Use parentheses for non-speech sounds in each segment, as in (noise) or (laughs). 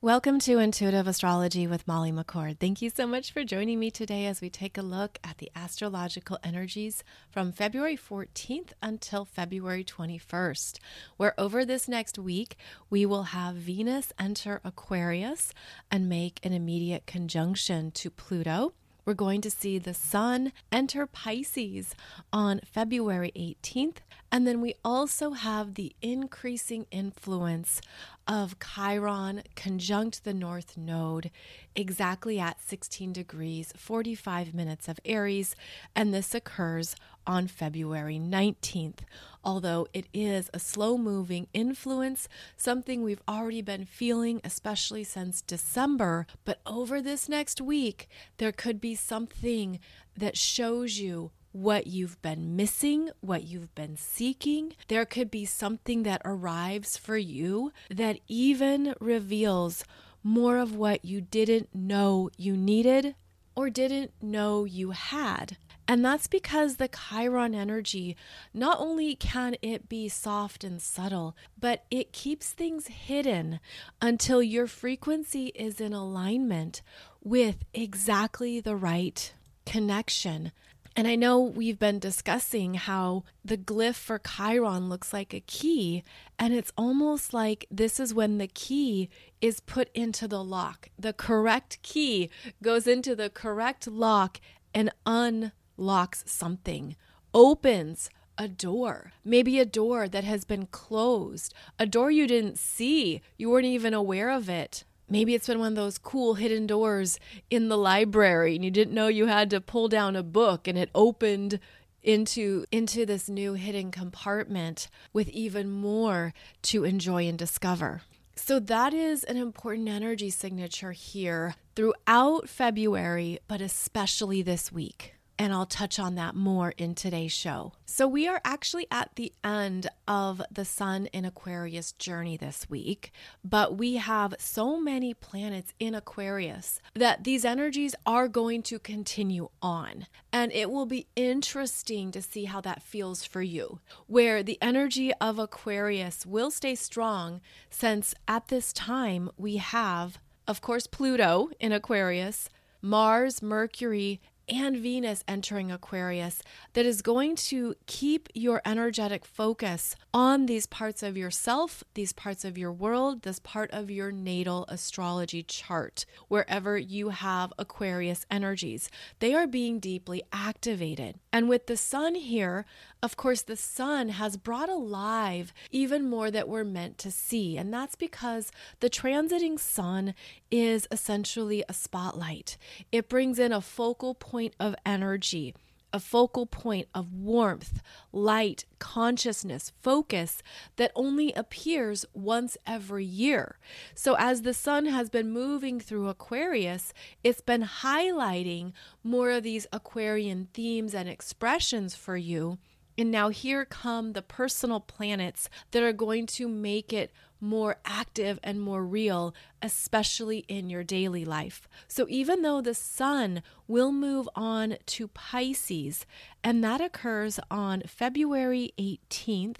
Welcome to Intuitive Astrology with Molly McCord. Thank you so much for joining me today as we take a look at the astrological energies from February 14th until February 21st, where over this next week we will have Venus enter Aquarius and make an immediate conjunction to Pluto. We're going to see the Sun enter Pisces on February 18th. And then we also have the increasing influence of Chiron conjunct the North Node exactly at 16 degrees, 45 minutes of Aries. And this occurs on February 19th. Although it is a slow moving influence, something we've already been feeling, especially since December. But over this next week, there could be something that shows you what you've been missing, what you've been seeking. There could be something that arrives for you that even reveals more of what you didn't know you needed or didn't know you had. And that's because the Chiron energy, not only can it be soft and subtle, but it keeps things hidden until your frequency is in alignment with exactly the right connection. And I know we've been discussing how the glyph for Chiron looks like a key, and it's almost like this is when the key is put into the lock. The correct key goes into the correct lock and unlocks something, opens a door, maybe a door that has been closed, a door you didn't see, you weren't even aware of it. Maybe it's been one of those cool hidden doors in the library and you didn't know you had to pull down a book and it opened into into this new hidden compartment with even more to enjoy and discover. So that is an important energy signature here throughout February, but especially this week and I'll touch on that more in today's show. So, we are actually at the end of the Sun in Aquarius journey this week, but we have so many planets in Aquarius that these energies are going to continue on. And it will be interesting to see how that feels for you, where the energy of Aquarius will stay strong since at this time we have, of course, Pluto in Aquarius. Mars, Mercury, and Venus entering Aquarius that is going to keep your energetic focus on these parts of yourself, these parts of your world, this part of your natal astrology chart, wherever you have Aquarius energies. They are being deeply activated. And with the sun here, of course, the sun has brought alive even more that we're meant to see. And that's because the transiting sun is essentially a spotlight, it brings in a focal point of energy a focal point of warmth, light, consciousness, focus that only appears once every year. So, as the sun has been moving through Aquarius, it's been highlighting more of these Aquarian themes and expressions for you and now here come the personal planets that are going to make it more active and more real, especially in your daily life. So, even though the sun will move on to Pisces, and that occurs on February 18th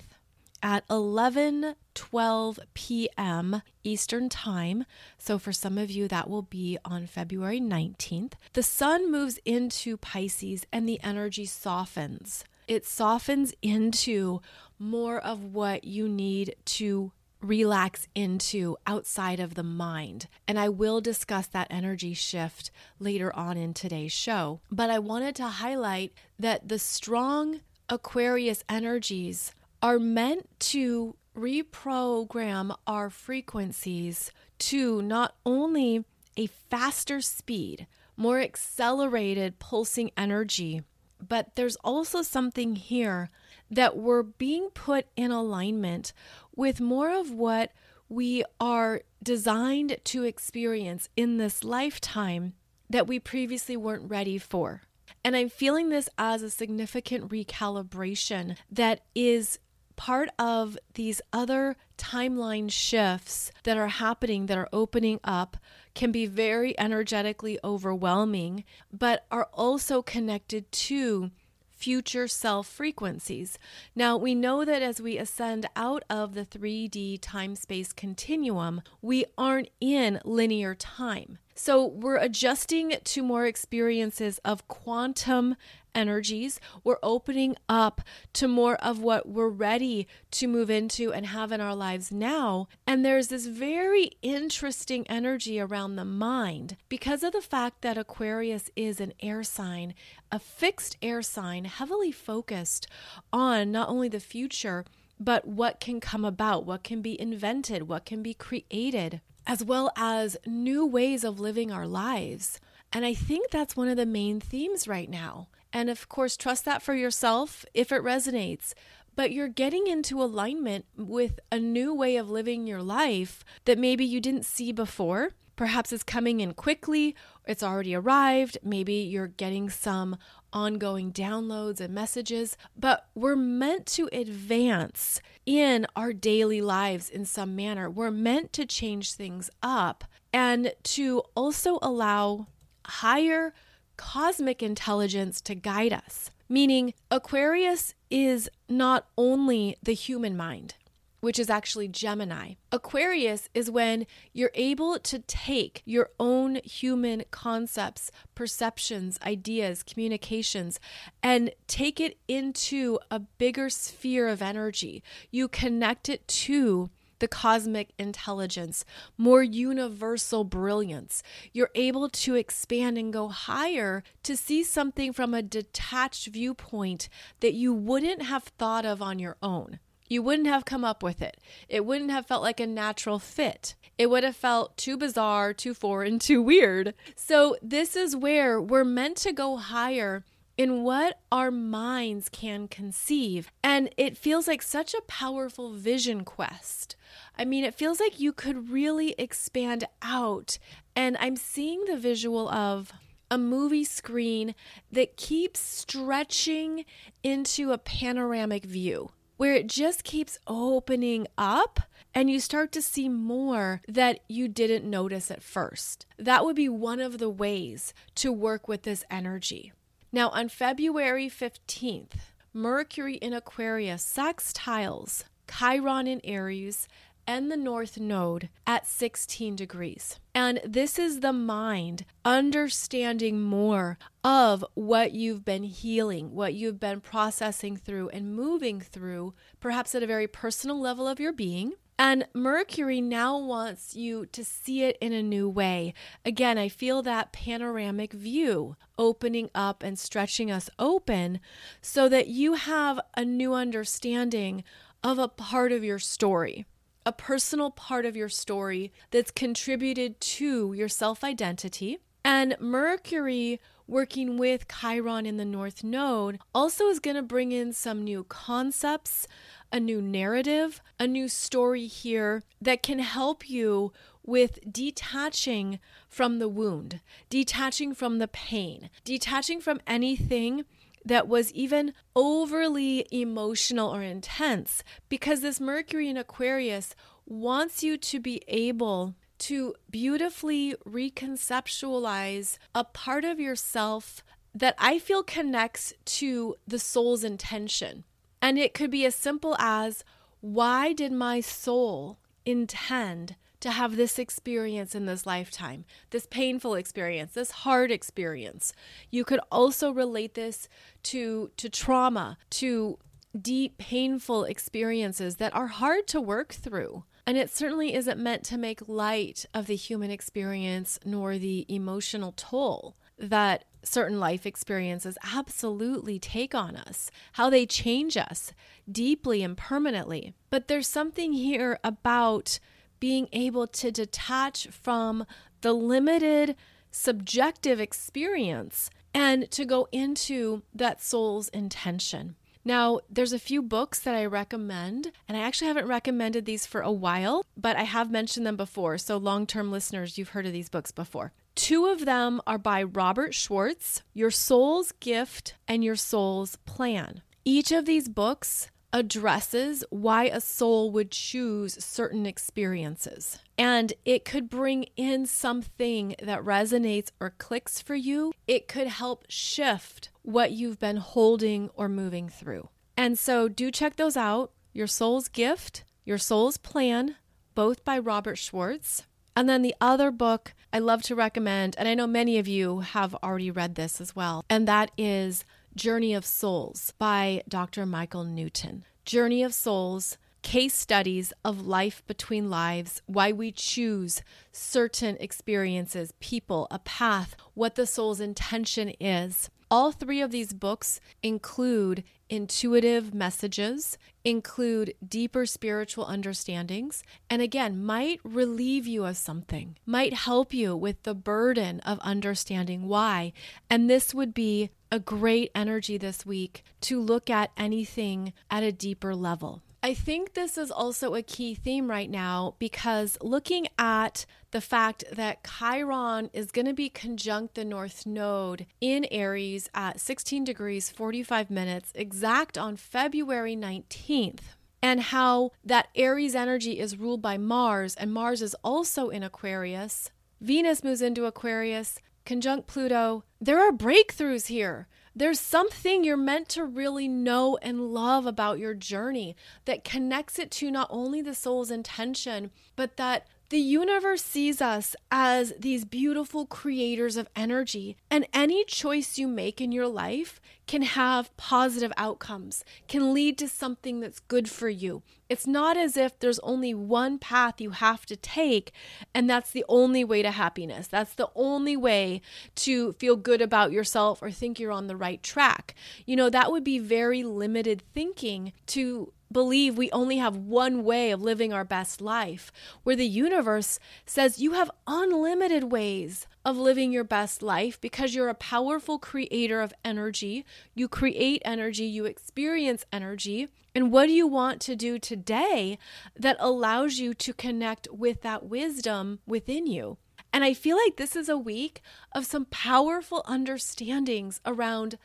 at 11 12 p.m. Eastern Time. So, for some of you, that will be on February 19th. The sun moves into Pisces and the energy softens it softens into more of what you need to relax into outside of the mind. And I will discuss that energy shift later on in today's show. But I wanted to highlight that the strong Aquarius energies are meant to reprogram our frequencies to not only a faster speed, more accelerated pulsing energy but there's also something here that we're being put in alignment with more of what we are designed to experience in this lifetime that we previously weren't ready for. And I'm feeling this as a significant recalibration that is part of these other timeline shifts that are happening, that are opening up, can be very energetically overwhelming, but are also connected to future self frequencies. Now, we know that as we ascend out of the 3D time space continuum, we aren't in linear time. So we're adjusting to more experiences of quantum energies. We're opening up to more of what we're ready to move into and have in our lives now. And there's this very interesting energy around the mind because of the fact that Aquarius is an air sign, a fixed air sign, heavily focused on not only the future, but what can come about, what can be invented, what can be created as well as new ways of living our lives. And I think that's one of the main themes right now. And of course, trust that for yourself if it resonates. But you're getting into alignment with a new way of living your life that maybe you didn't see before. Perhaps it's coming in quickly, it's already arrived. Maybe you're getting some ongoing downloads and messages, but we're meant to advance in our daily lives in some manner. We're meant to change things up and to also allow higher cosmic intelligence to guide us. Meaning, Aquarius is not only the human mind, which is actually Gemini. Aquarius is when you're able to take your own human concepts, perceptions, ideas, communications, and take it into a bigger sphere of energy. You connect it to the cosmic intelligence, more universal brilliance. You're able to expand and go higher to see something from a detached viewpoint that you wouldn't have thought of on your own. You wouldn't have come up with it. It wouldn't have felt like a natural fit. It would have felt too bizarre, too foreign, (laughs) too weird. So, this is where we're meant to go higher in what our minds can conceive. And it feels like such a powerful vision quest. I mean, it feels like you could really expand out. And I'm seeing the visual of a movie screen that keeps stretching into a panoramic view where it just keeps opening up and you start to see more that you didn't notice at first. That would be one of the ways to work with this energy. Now, on February 15th, Mercury in Aquarius sextiles Chiron in Aries and the North Node at 16 degrees. And this is the mind understanding more of what you've been healing, what you've been processing through and moving through, perhaps at a very personal level of your being. And Mercury now wants you to see it in a new way. Again, I feel that panoramic view opening up and stretching us open so that you have a new understanding of a part of your story a personal part of your story that's contributed to your self identity. And Mercury working with Chiron in the North Node also is going to bring in some new concepts, a new narrative, a new story here that can help you with detaching from the wound, detaching from the pain, detaching from anything that was even overly emotional or intense because this Mercury in Aquarius wants you to be able to beautifully reconceptualize a part of yourself that I feel connects to the soul's intention. And it could be as simple as why did my soul intend to have this experience in this lifetime, this painful experience, this hard experience. You could also relate this to to trauma, to deep painful experiences that are hard to work through. And it certainly isn't meant to make light of the human experience nor the emotional toll that certain life experiences absolutely take on us, how they change us deeply and permanently. But there's something here about being able to detach from the limited subjective experience and to go into that soul's intention. Now, there's a few books that I recommend, and I actually haven't recommended these for a while, but I have mentioned them before. So, long term listeners, you've heard of these books before. Two of them are by Robert Schwartz Your Soul's Gift and Your Soul's Plan. Each of these books addresses why a soul would choose certain experiences. And it could bring in something that resonates or clicks for you. It could help shift what you've been holding or moving through. And so do check those out Your Soul's Gift, Your Soul's Plan, both by Robert Schwartz. And then the other book I love to recommend, and I know many of you have already read this as well, and that is Journey of Souls by Dr. Michael Newton. Journey of Souls case studies of life between lives, why we choose certain experiences, people, a path, what the soul's intention is. All three of these books include intuitive messages, include deeper spiritual understandings, and again, might relieve you of something, might help you with the burden of understanding why. And this would be a great energy this week to look at anything at a deeper level. I think this is also a key theme right now because looking at the fact that Chiron is going to be conjunct the North Node in Aries at 16 degrees 45 minutes, exact on February 19th, and how that Aries energy is ruled by Mars, and Mars is also in Aquarius. Venus moves into Aquarius, conjunct Pluto. There are breakthroughs here. There's something you're meant to really know and love about your journey that connects it to not only the soul's intention, but that the universe sees us as these beautiful creators of energy, and any choice you make in your life can have positive outcomes, can lead to something that's good for you. It's not as if there's only one path you have to take, and that's the only way to happiness. That's the only way to feel good about yourself or think you're on the right track. You know, that would be very limited thinking to believe we only have one way of living our best life, where the universe says you have unlimited ways of living your best life because you're a powerful creator of energy. You create energy, you experience energy. And what do you want to do today that allows you to connect with that wisdom within you? And I feel like this is a week of some powerful understandings around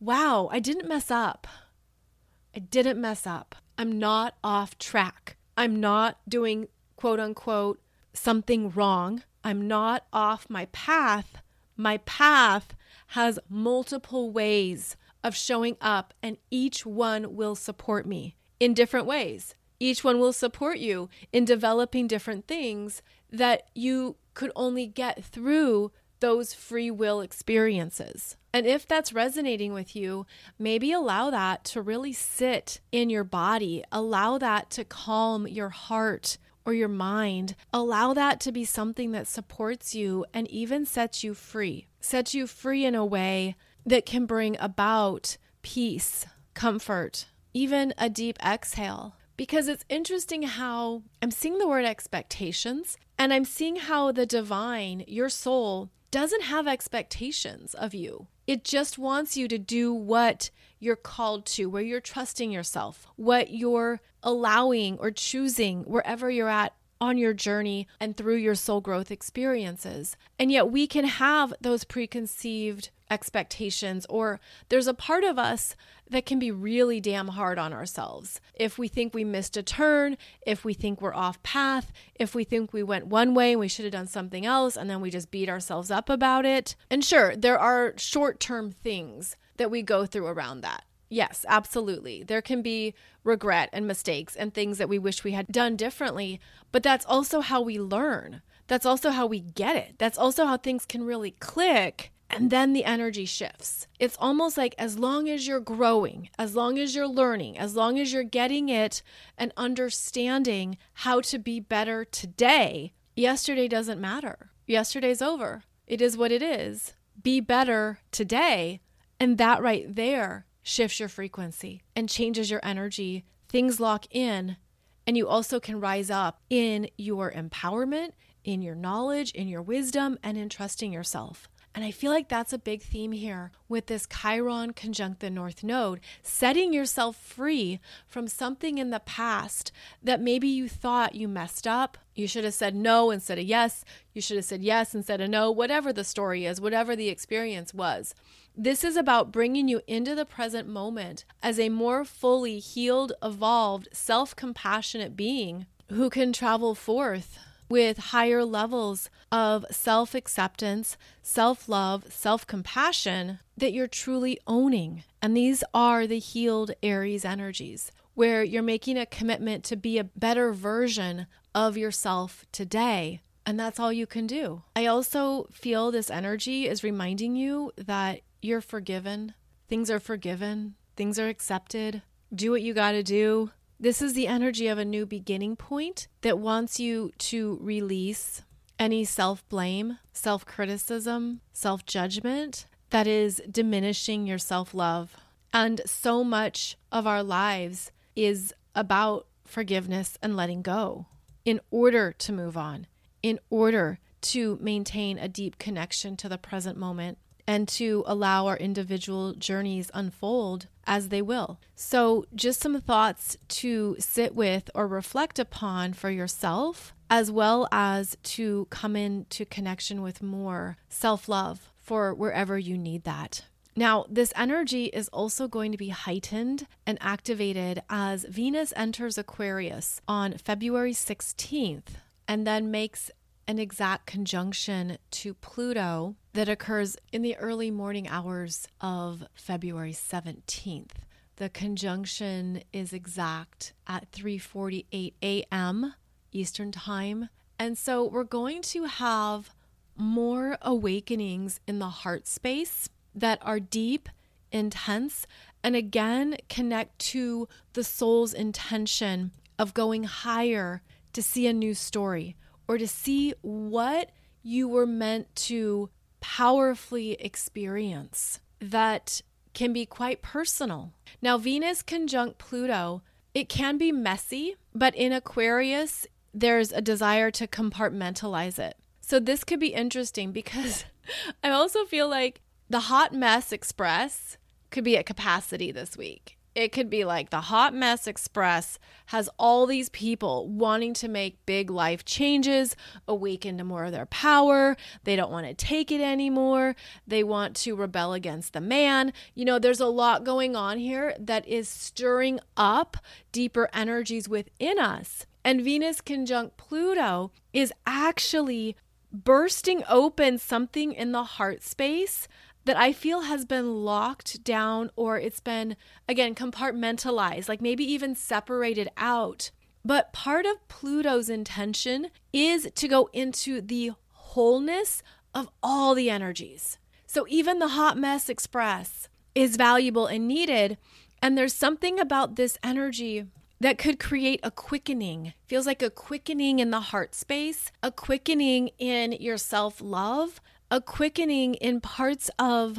wow, I didn't mess up. I didn't mess up. I'm not off track. I'm not doing quote unquote something wrong. I'm not off my path. My path has multiple ways of showing up, and each one will support me in different ways. Each one will support you in developing different things that you could only get through those free will experiences. And if that's resonating with you, maybe allow that to really sit in your body. Allow that to calm your heart or your mind. Allow that to be something that supports you and even sets you free. Sets you free in a way that can bring about peace, comfort, even a deep exhale. Because it's interesting how I'm seeing the word expectations and I'm seeing how the divine, your soul, doesn't have expectations of you. It just wants you to do what you're called to, where you're trusting yourself, what you're allowing or choosing wherever you're at on your journey and through your soul growth experiences. And yet we can have those preconceived expectations, or there's a part of us that can be really damn hard on ourselves. If we think we missed a turn, if we think we're off path, if we think we went one way and we should have done something else, and then we just beat ourselves up about it. And sure, there are short term things that we go through around that. Yes, absolutely. There can be regret and mistakes and things that we wish we had done differently, but that's also how we learn. That's also how we get it. That's also how things can really click and then the energy shifts. It's almost like as long as you're growing, as long as you're learning, as long as you're getting it and understanding how to be better today, yesterday doesn't matter. Yesterday's over. It is what it is. Be better today. And that right there shifts your frequency and changes your energy. Things lock in, and you also can rise up in your empowerment, in your knowledge, in your wisdom, and in trusting yourself. And I feel like that's a big theme here with this Chiron conjunct the North Node, setting yourself free from something in the past that maybe you thought you messed up. You should have said no instead of yes. You should have said yes instead of no, whatever the story is, whatever the experience was. This is about bringing you into the present moment as a more fully healed, evolved, self compassionate being who can travel forth with higher levels of self acceptance, self love, self compassion that you're truly owning. And these are the healed Aries energies, where you're making a commitment to be a better version of yourself today. And that's all you can do. I also feel this energy is reminding you that you're forgiven, things are forgiven, things are accepted. Do what you got to do. This is the energy of a new beginning point that wants you to release any self blame, self criticism, self judgment that is diminishing your self love. And so much of our lives is about forgiveness and letting go in order to move on, in order to maintain a deep connection to the present moment and to allow our individual journeys unfold as they will. So, just some thoughts to sit with or reflect upon for yourself, as well as to come into connection with more self love for wherever you need that. Now, this energy is also going to be heightened and activated as Venus enters Aquarius on February 16th and then makes an exact conjunction to Pluto that occurs in the early morning hours of February 17th. The conjunction is exact at 3:48 a.m. Eastern Time. And so we're going to have more awakenings in the heart space that are deep, intense, and again connect to the soul's intention of going higher to see a new story or to see what you were meant to powerfully experience that can be quite personal. Now, Venus conjunct Pluto, it can be messy, but in Aquarius, there's a desire to compartmentalize it. So, this could be interesting because (laughs) I also feel like the hot mess express could be at capacity this week it could be like the Hot Mess Express has all these people wanting to make big life changes, awaken to more of their power. They don't want to take it anymore. They want to rebel against the man. You know, there's a lot going on here that is stirring up deeper energies within us. And Venus conjunct Pluto is actually bursting open something in the heart space that I feel has been locked down or it's been, again, compartmentalized, like maybe even separated out. But part of Pluto's intention is to go into the wholeness of all the energies. So even the hot mess express is valuable and needed. And there's something about this energy that could create a quickening. Feels like a quickening in the heart space, a quickening in your self love, a quickening in parts of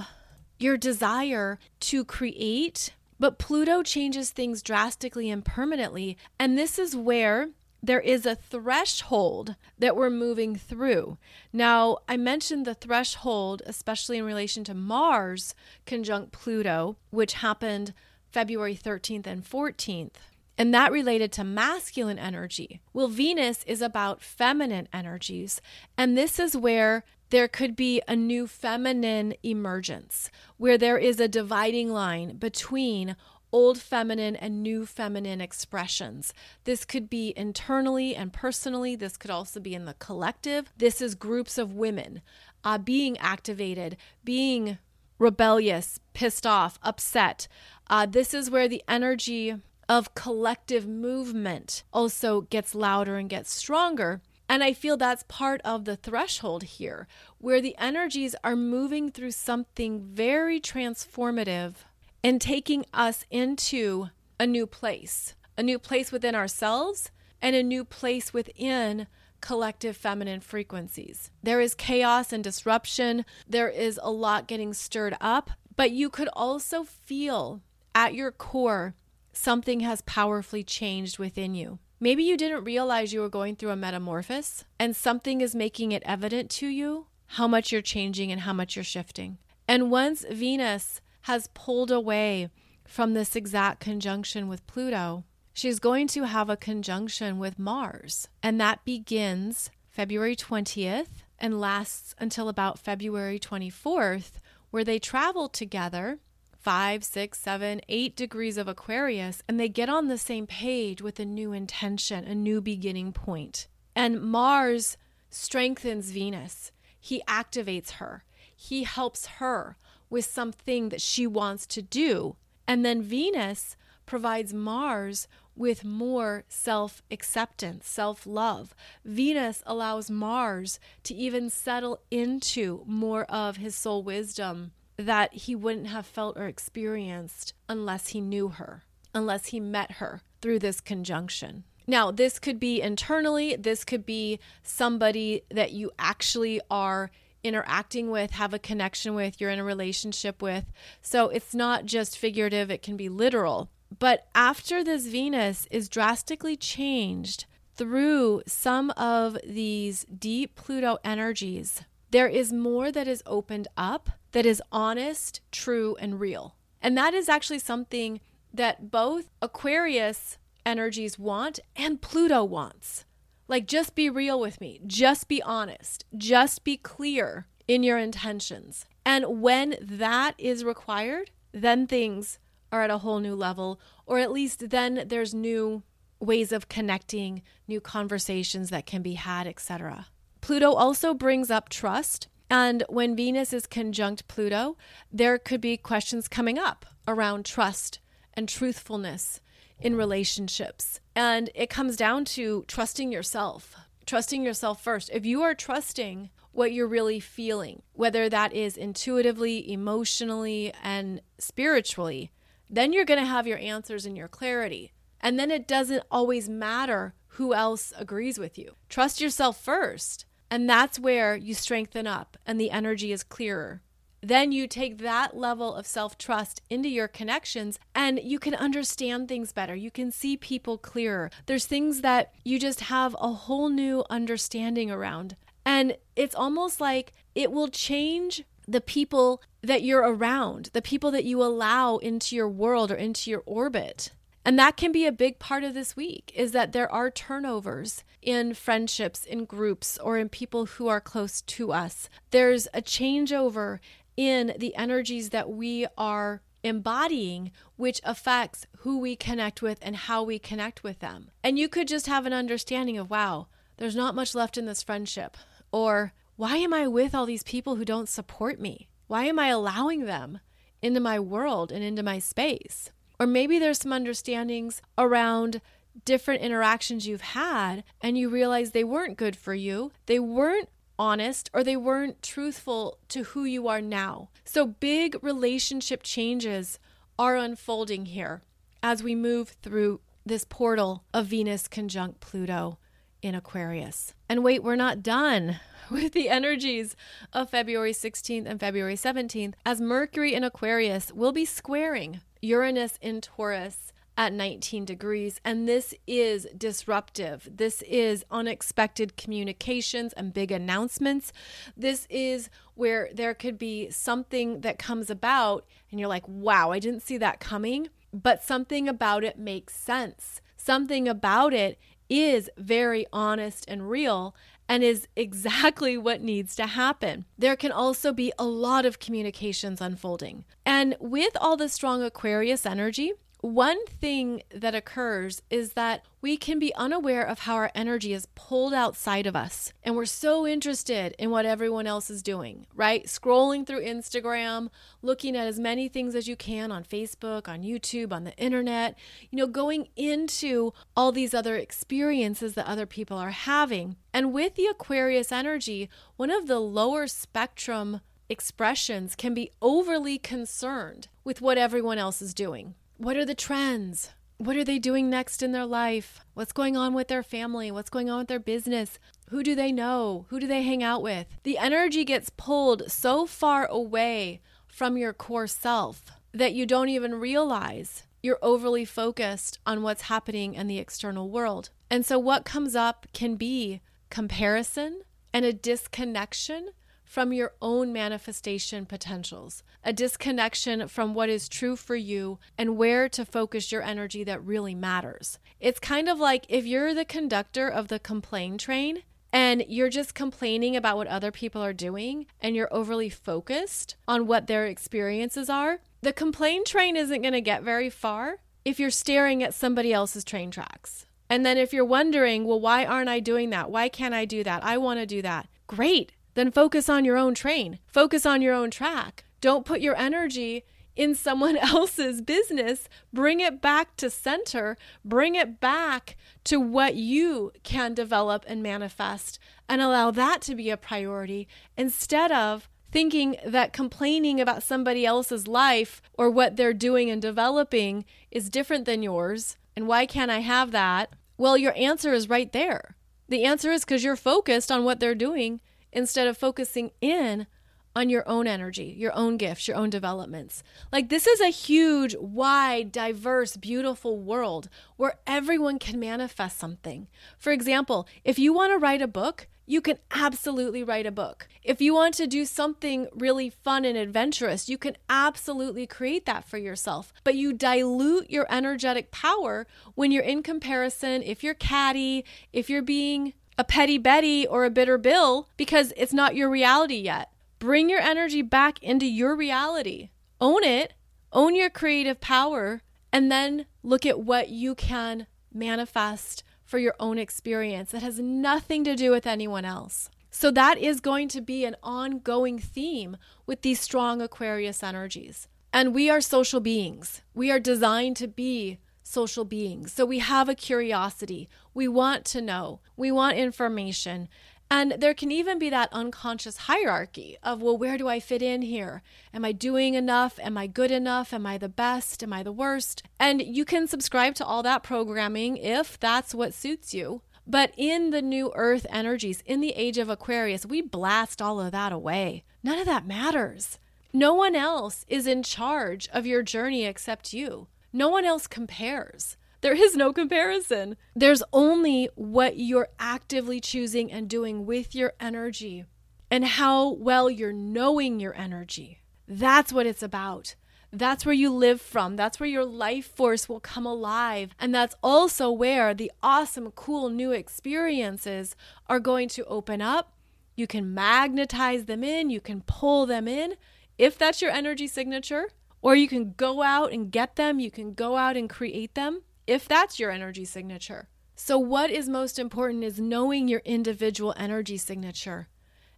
your desire to create. But Pluto changes things drastically and permanently. And this is where there is a threshold that we're moving through. Now, I mentioned the threshold, especially in relation to Mars conjunct Pluto, which happened February 13th and 14th. And that related to masculine energy. Well, Venus is about feminine energies. And this is where there could be a new feminine emergence where there is a dividing line between old feminine and new feminine expressions. This could be internally and personally. This could also be in the collective. This is groups of women uh, being activated, being rebellious, pissed off, upset. Uh, this is where the energy of collective movement also gets louder and gets stronger and I feel that's part of the threshold here, where the energies are moving through something very transformative and taking us into a new place, a new place within ourselves, and a new place within collective feminine frequencies. There is chaos and disruption, there is a lot getting stirred up, but you could also feel at your core something has powerfully changed within you. Maybe you didn't realize you were going through a metamorphosis and something is making it evident to you how much you're changing and how much you're shifting. And once Venus has pulled away from this exact conjunction with Pluto, she's going to have a conjunction with Mars. And that begins February 20th and lasts until about February 24th, where they travel together five, six, seven, eight degrees of Aquarius, and they get on the same page with a new intention, a new beginning point. And Mars strengthens Venus. He activates her. He helps her with something that she wants to do. And then Venus provides Mars with more self acceptance, self love. Venus allows Mars to even settle into more of his soul wisdom that he wouldn't have felt or experienced unless he knew her, unless he met her through this conjunction. Now, this could be internally, this could be somebody that you actually are interacting with, have a connection with, you're in a relationship with. So it's not just figurative, it can be literal. But after this Venus is drastically changed through some of these deep Pluto energies, there is more that is opened up that is honest, true, and real. And that is actually something that both Aquarius energies want and Pluto wants. Like, just be real with me, just be honest, just be clear in your intentions. And when that is required, then things are at a whole new level, or at least then there's new ways of connecting, new conversations that can be had, etc. Pluto also brings up trust. And when Venus is conjunct Pluto, there could be questions coming up around trust and truthfulness in relationships. And it comes down to trusting yourself, trusting yourself first. If you are trusting what you're really feeling, whether that is intuitively, emotionally, and spiritually, then you're going to have your answers and your clarity. And then it doesn't always matter who else agrees with you. Trust yourself first. And that's where you strengthen up and the energy is clearer. Then you take that level of self trust into your connections and you can understand things better. You can see people clearer. There's things that you just have a whole new understanding around. And it's almost like it will change the people that you're around, the people that you allow into your world or into your orbit. And that can be a big part of this week is that there are turnovers in friendships, in groups, or in people who are close to us. There's a changeover in the energies that we are embodying, which affects who we connect with and how we connect with them. And you could just have an understanding of, wow, there's not much left in this friendship. Or, why am I with all these people who don't support me? Why am I allowing them into my world and into my space? Or maybe there's some understandings around different interactions you've had and you realize they weren't good for you. They weren't honest or they weren't truthful to who you are now. So big relationship changes are unfolding here as we move through this portal of Venus conjunct Pluto in Aquarius. And wait, we're not done (laughs) with the energies of February 16th and February 17th, as Mercury in Aquarius will be squaring Uranus in Taurus at 19 degrees. And this is disruptive. This is unexpected communications and big announcements. This is where there could be something that comes about, and you're like, wow, I didn't see that coming. But something about it makes sense. Something about it is very honest and real and is exactly what needs to happen. There can also be a lot of communications unfolding. And with all the strong Aquarius energy, one thing that occurs is that we can be unaware of how our energy is pulled outside of us. And we're so interested in what everyone else is doing, right? Scrolling through Instagram, looking at as many things as you can on Facebook, on YouTube, on the internet, you know, going into all these other experiences that other people are having. And with the Aquarius energy, one of the lower spectrum expressions can be overly concerned with what everyone else is doing what are the trends? What are they doing next in their life? What's going on with their family? What's going on with their business? Who do they know? Who do they hang out with? The energy gets pulled so far away from your core self that you don't even realize you're overly focused on what's happening in the external world. And so, what comes up can be comparison and a disconnection from your own manifestation potentials, a disconnection from what is true for you and where to focus your energy that really matters. It's kind of like if you're the conductor of the complain train and you're just complaining about what other people are doing and you're overly focused on what their experiences are, the complain train isn't going to get very far if you're staring at somebody else's train tracks And then if you're wondering, well, why aren't I doing that? Why can't I do that? I want to do that. Great. Then focus on your own train, focus on your own track. Don't put your energy in someone (laughs) else's business. Bring it back to center, bring it back to what you can develop and manifest, and allow that to be a priority instead of thinking that complaining about somebody else's life or what they're doing and developing is different than yours. And why can't I have that? Well, your answer is right there. The answer is because you're focused on what they're doing instead of focusing in on your own energy, your own gifts, your own developments. Like, this is a huge, wide, diverse, beautiful world where everyone can manifest something. For example, if you want to write a book, you can absolutely write a book. If you want to do something really fun and adventurous, you can absolutely create that for yourself. But you dilute your energetic power when you're in comparison, if you're catty, if you're being a petty Betty or a bitter Bill, because it's not your reality yet. Bring your energy back into your reality. Own it, own your creative power, and then look at what you can manifest for your own experience that has nothing to do with anyone else. So, that is going to be an ongoing theme with these strong Aquarius energies. And we are social beings. We are designed to be social beings. So, we have a curiosity. We want to know. We want information. And there can even be that unconscious hierarchy of, well, where do I fit in here? Am I doing enough? Am I good enough? Am I the best? Am I the worst? And you can subscribe to all that programming if that's what suits you. But in the new earth energies, in the age of Aquarius, we blast all of that away. None of that matters. No one else is in charge of your journey except you. No one else compares. There is no comparison. There's only what you're actively choosing and doing with your energy and how well you're knowing your energy. That's what it's about. That's where you live from. That's where your life force will come alive. And that's also where the awesome, cool new experiences are going to open up. You can magnetize them in, you can pull them in if that's your energy signature, or you can go out and get them, you can go out and create them if that's your energy signature. So, what is most important is knowing your individual energy signature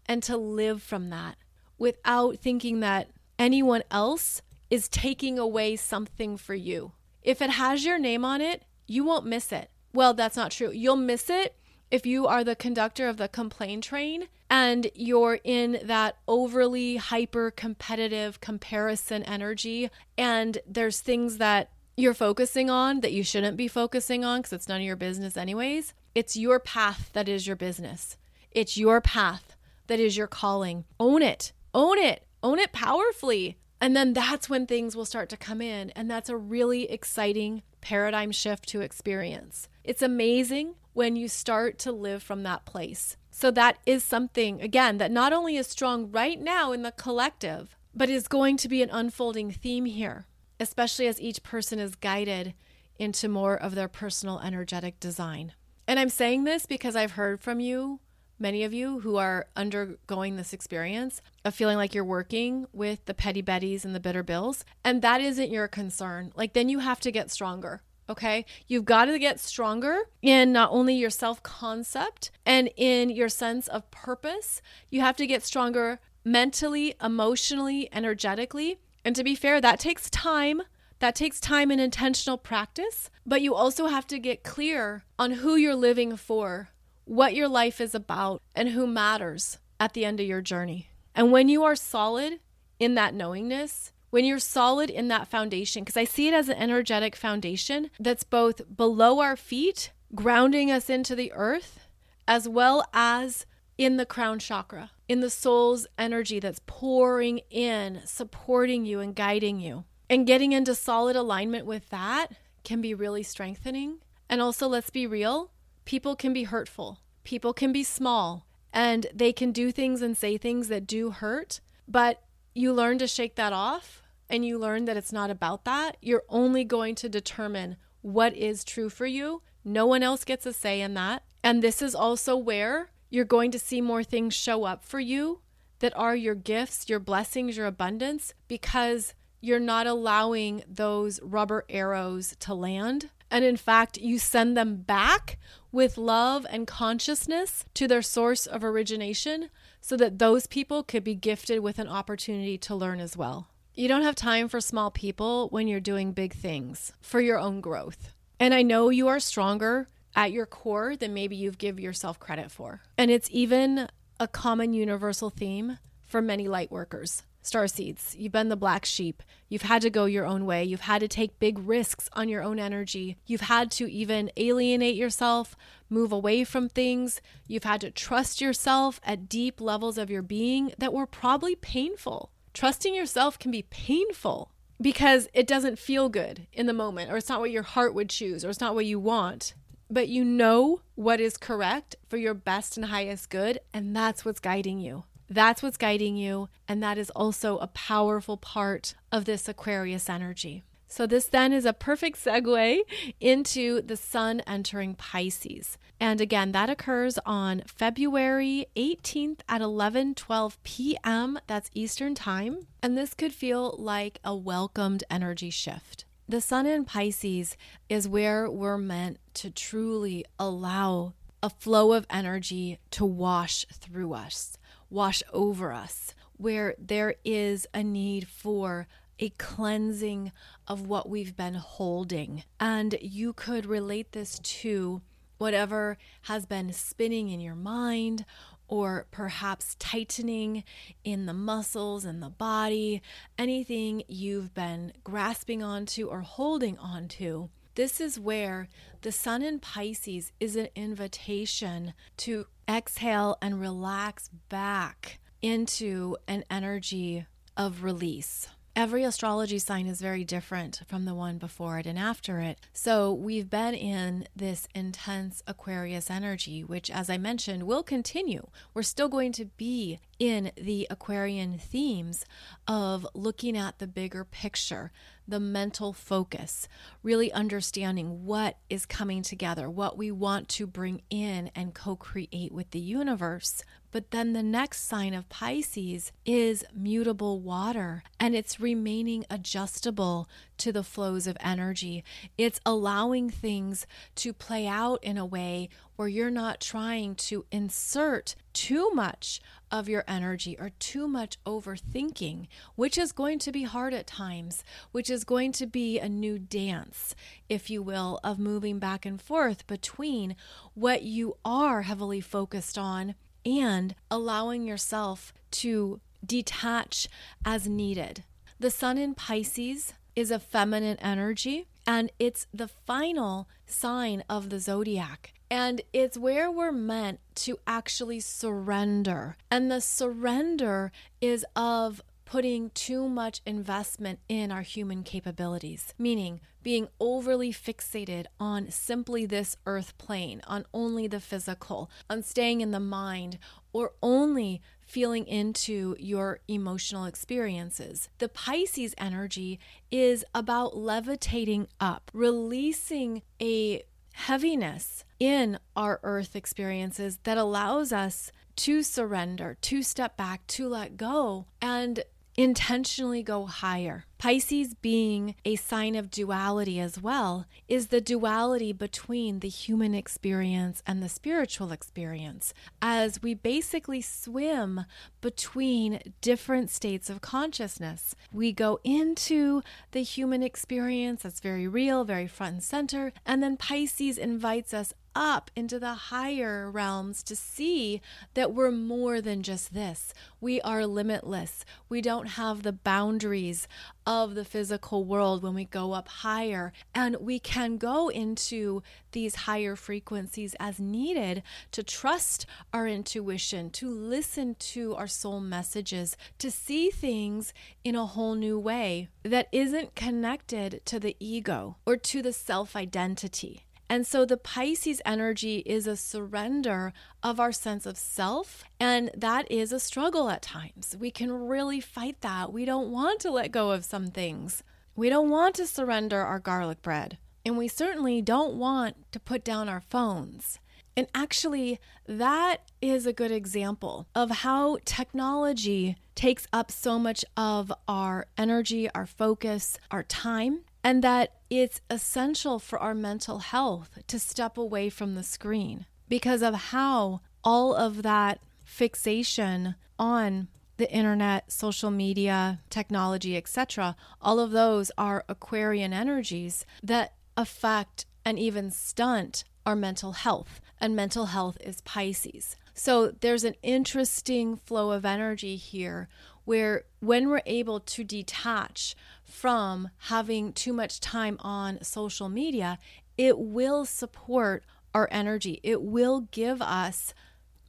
and to live from that without thinking that anyone else is taking away something for you. If it has your name on it, you won't miss it. Well, that's not true. You'll miss it if you are the conductor of the complain train and you're in that overly hyper competitive comparison energy, and there's things that you're focusing on that you shouldn't be focusing on because it's none of your business, anyways. It's your path that is your business. It's your path that is your calling. Own it. Own it. Own it powerfully. And then that's when things will start to come in. And that's a really exciting paradigm shift to experience. It's amazing when you start to live from that place. So, that is something, again, that not only is strong right now in the collective, but is going to be an unfolding theme here especially as each person is guided into more of their personal energetic design. And I'm saying this because I've heard from you, many of you who are undergoing this experience of feeling like you're working with the petty betties and the bitter bills, and that isn't your concern. Like, then you have to get stronger. Okay. You've got to get stronger in not only your self concept and in your sense of purpose, you have to get stronger mentally, emotionally, energetically. And to be fair, that takes time. That takes time and intentional practice, but you also have to get clear on who you're living for, what your life is about, and who matters at the end of your journey. And when you are solid in that knowingness, when you're solid in that foundation, because I see it as an energetic foundation that's both below our feet, grounding us into the earth, as well as in the crown chakra in the soul's energy that's pouring in, supporting you and guiding you. And getting into solid alignment with that can be really strengthening. And also, let's be real people can be hurtful, people can be small, and they can do things and say things that do hurt. But you learn to shake that off and you learn that it's not about that. You're only going to determine what is true for you. No one else gets a say in that. And this is also where you're going to see more things show up for you that are your gifts, your blessings, your abundance, because you're not allowing those rubber arrows to land And in fact, you send them back with love and consciousness to their source of origination so that those people could be gifted with an opportunity to learn as well. You don't have time for small people when you're doing big things for your own growth. And I know you are stronger at your core than maybe you've give yourself credit for. And it's even a common universal theme for many light workers. Star seeds, you've been the black sheep. You've had to go your own way. You've had to take big risks on your own energy. You've had to even alienate yourself, move away from things. You've had to trust yourself at deep levels of your being that were probably painful. Trusting yourself can be painful because it doesn't feel good in the moment, or it's not what your heart would choose, or it's not what you want but you know what is correct for your best and highest good, and that's what's guiding you. That's what's guiding you, and that is also a powerful part of this Aquarius energy. So, this then is a perfect segue into the sun entering Pisces. And again, that occurs on February 18th at 11 12 p.m. That's Eastern Time. And this could feel like a welcomed energy shift. The sun in Pisces is where we're meant to truly allow a flow of energy to wash through us, wash over us, where there is a need for a cleansing of what we've been holding. And you could relate this to whatever has been spinning in your mind or perhaps tightening in the muscles and the body, anything you've been grasping onto or holding onto. This is where the sun in Pisces is an invitation to exhale and relax back into an energy of release. Every astrology sign is very different from the one before it and after it. So, we've been in this intense Aquarius energy, which, as I mentioned, will continue. We're still going to be in the Aquarian themes of looking at the bigger picture, the mental focus, really understanding what is coming together, what we want to bring in and co create with the universe. But then the next sign of Pisces is mutable water, and it's remaining adjustable to the flows of energy. It's allowing things to play out in a way where you're not trying to insert too much of your energy or too much overthinking, which is going to be hard at times, which is going to be a new dance, if you will, of moving back and forth between what you are heavily focused on and allowing yourself to detach as needed. The sun in Pisces is a feminine energy and it's the final sign of the zodiac. And it's where we're meant to actually surrender. And the surrender is of putting too much investment in our human capabilities, meaning being overly fixated on simply this earth plane, on only the physical, on staying in the mind, or only feeling into your emotional experiences. The Pisces energy is about levitating up, releasing a heaviness in our earth experiences that allows us to surrender, to step back, to let go, and intentionally go higher. Pisces, being a sign of duality as well, is the duality between the human experience and the spiritual experience, as we basically swim between different states of consciousness. We go into the human experience that's very real, very front and center, and then Pisces invites us up into the higher realms to see that we're more than just this. We are limitless. We don't have the boundaries of the physical world when we go up higher. And we can go into these higher frequencies as needed to trust our intuition, to listen to our soul messages, to see things in a whole new way that isn't connected to the ego or to the self identity. And so the Pisces energy is a surrender of our sense of self. And that is a struggle at times. We can really fight that. We don't want to let go of some things. We don't want to surrender our garlic bread. And we certainly don't want to put down our phones. And actually, that is a good example of how technology takes up so much of our energy, our focus, our time, and that it's essential for our mental health to step away from the screen because of how all of that fixation on the internet, social media, technology, etc., all of those are Aquarian energies that affect and even stunt our mental health. And mental health is Pisces. So there's an interesting flow of energy here where when we're able to detach from having too much time on social media, it will support our energy. It will give us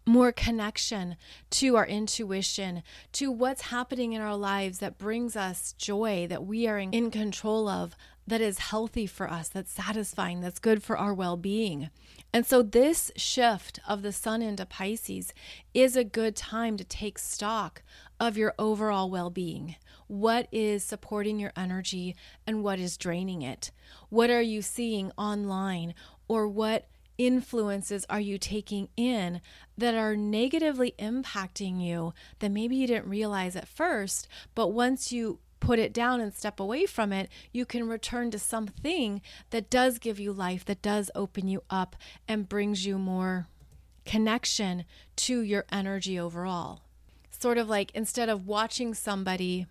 more connection to our intuition, to what's happening in our lives that brings us joy, that we are in control of, that is healthy for us, that's satisfying, that's good for our well being. And so, this shift of the sun into Pisces is a good time to take stock of your overall well being. What is supporting your energy and what is draining it? What are you seeing online or what influences are you taking in that are negatively impacting you that maybe you didn't realize at first, but once you put it down and step away from it, you can return to something that does give you life, that does open you up and brings you more connection to your energy overall. Sort of like instead of watching somebody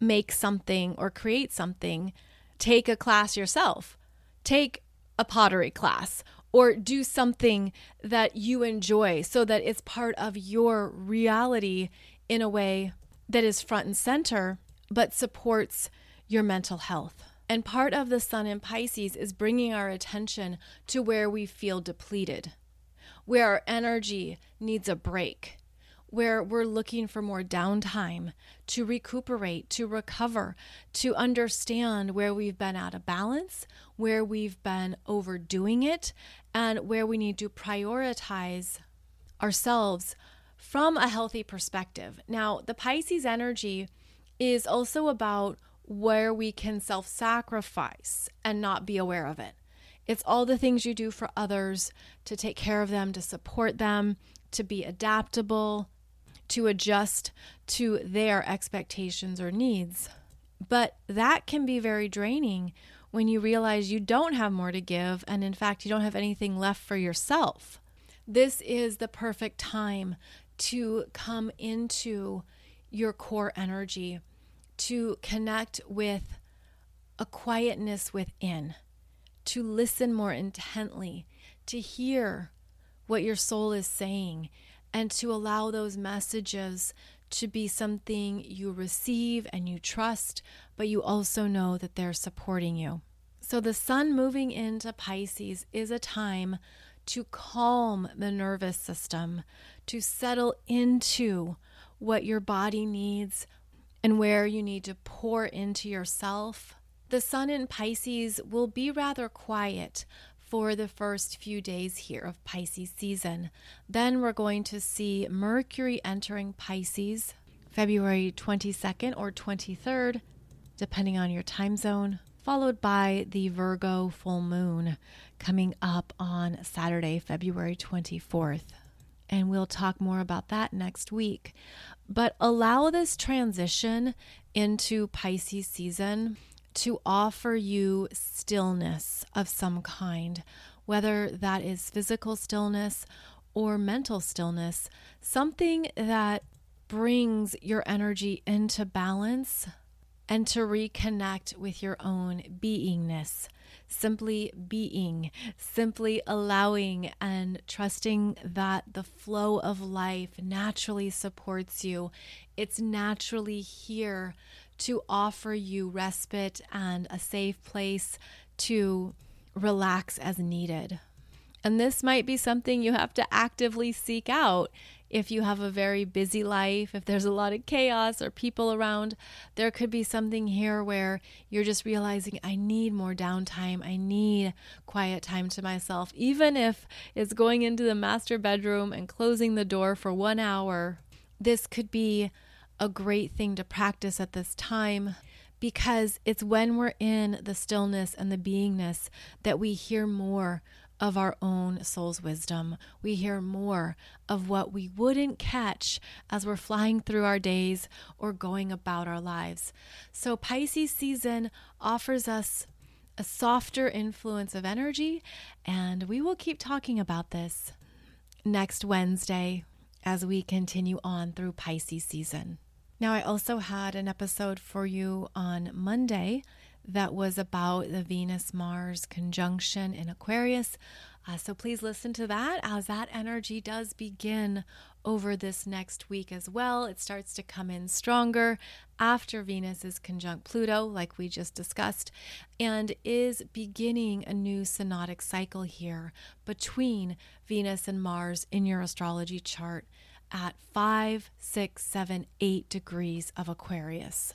make something or create something, take a class yourself. Take a pottery class or do something that you enjoy so that it's part of your reality in a way that is front and center but supports your mental health. And part of the sun in Pisces is bringing our attention to where we feel depleted, where our energy needs a break, where we're looking for more downtime to recuperate, to recover, to understand where we've been out of balance, where we've been overdoing it, and where we need to prioritize ourselves from a healthy perspective. Now, the Pisces energy is also about where we can self sacrifice and not be aware of it. It's all the things you do for others to take care of them, to support them, to be adaptable, to adjust to their expectations or needs. But that can be very draining when you realize you don't have more to give and, in fact, you don't have anything left for yourself. This is the perfect time to come into your core energy, to connect with a quietness within, to listen more intently, to hear what your soul is saying and to allow those messages to be something you receive and you trust, but you also know that they're supporting you. So, the sun moving into Pisces is a time to calm the nervous system, to settle into what your body needs and where you need to pour into yourself. The sun in Pisces will be rather quiet, for the first few days here of Pisces season. Then we're going to see Mercury entering Pisces February 22nd or 23rd, depending on your time zone, followed by the Virgo full moon coming up on Saturday, February 24th. And we'll talk more about that next week. But allow this transition into Pisces season to offer you stillness of some kind, whether that is physical stillness or mental stillness, something that brings your energy into balance and to reconnect with your own beingness. Simply being, simply allowing and trusting that the flow of life naturally supports you. It's naturally here to offer you respite and a safe place to relax as needed. And this might be something you have to actively seek out if you have a very busy life, if there's a lot of chaos or people around, there could be something here where you're just realizing, I need more downtime. I need quiet time to myself. Even if it's going into the master bedroom and closing the door for one hour, this could be a great thing to practice at this time because it's when we're in the stillness and the beingness that we hear more of our own soul's wisdom. We hear more of what we wouldn't catch as we're flying through our days or going about our lives. So, Pisces season offers us a softer influence of energy, and we will keep talking about this next Wednesday as we continue on through Pisces season. Now, I also had an episode for you on Monday that was about the Venus Mars conjunction in Aquarius. Uh, so please listen to that as that energy does begin over this next week as well. It starts to come in stronger after Venus is conjunct Pluto, like we just discussed, and is beginning a new synodic cycle here between Venus and Mars in your astrology chart at 5, 6, 7, 8 degrees of Aquarius.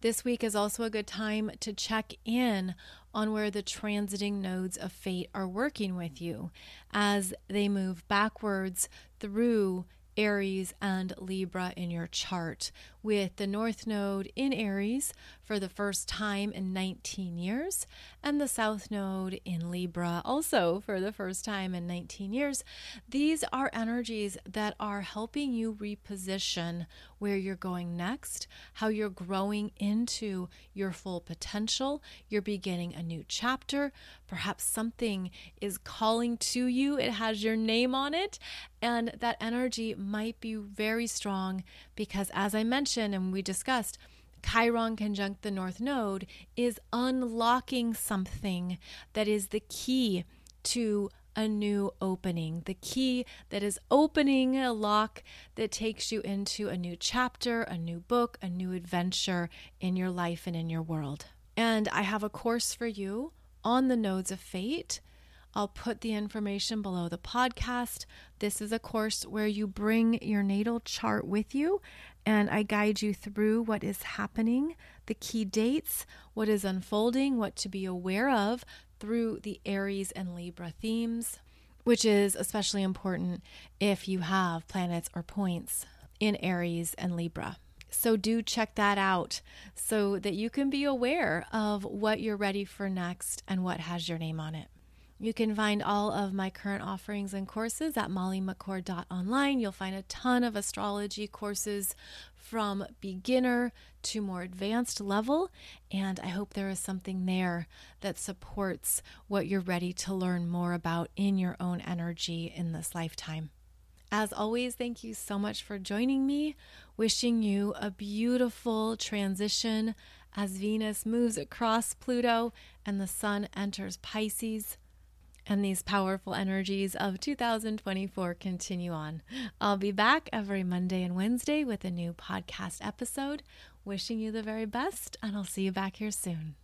This week is also a good time to check in on where the transiting nodes of fate are working with you as they move backwards through Aries and Libra in your chart, with the North Node in Aries for the first time in 19 years, and the South Node in Libra also for the first time in 19 years. These are energies that are helping you reposition where you're going next, how you're growing into your full potential. You're beginning a new chapter. Perhaps something is calling to you, it has your name on it, and that energy might be very strong because, as I mentioned and we discussed, Chiron conjunct the North Node is unlocking something that is the key to a new opening, the key that is opening a lock that takes you into a new chapter, a new book, a new adventure in your life and in your world. And I have a course for you on the nodes of fate. I'll put the information below the podcast. This is a course where you bring your natal chart with you and I guide you through what is happening, the key dates, what is unfolding, what to be aware of through the Aries and Libra themes, which is especially important if you have planets or points in Aries and Libra. So do check that out so that you can be aware of what you're ready for next and what has your name on it. You can find all of my current offerings and courses at mollymccord.online. You'll find a ton of astrology courses from beginner to more advanced level, and I hope there is something there that supports what you're ready to learn more about in your own energy in this lifetime. As always, thank you so much for joining me. Wishing you a beautiful transition as Venus moves across Pluto and the Sun enters Pisces and these powerful energies of 2024 continue on. I'll be back every Monday and Wednesday with a new podcast episode. Wishing you the very best, and I'll see you back here soon.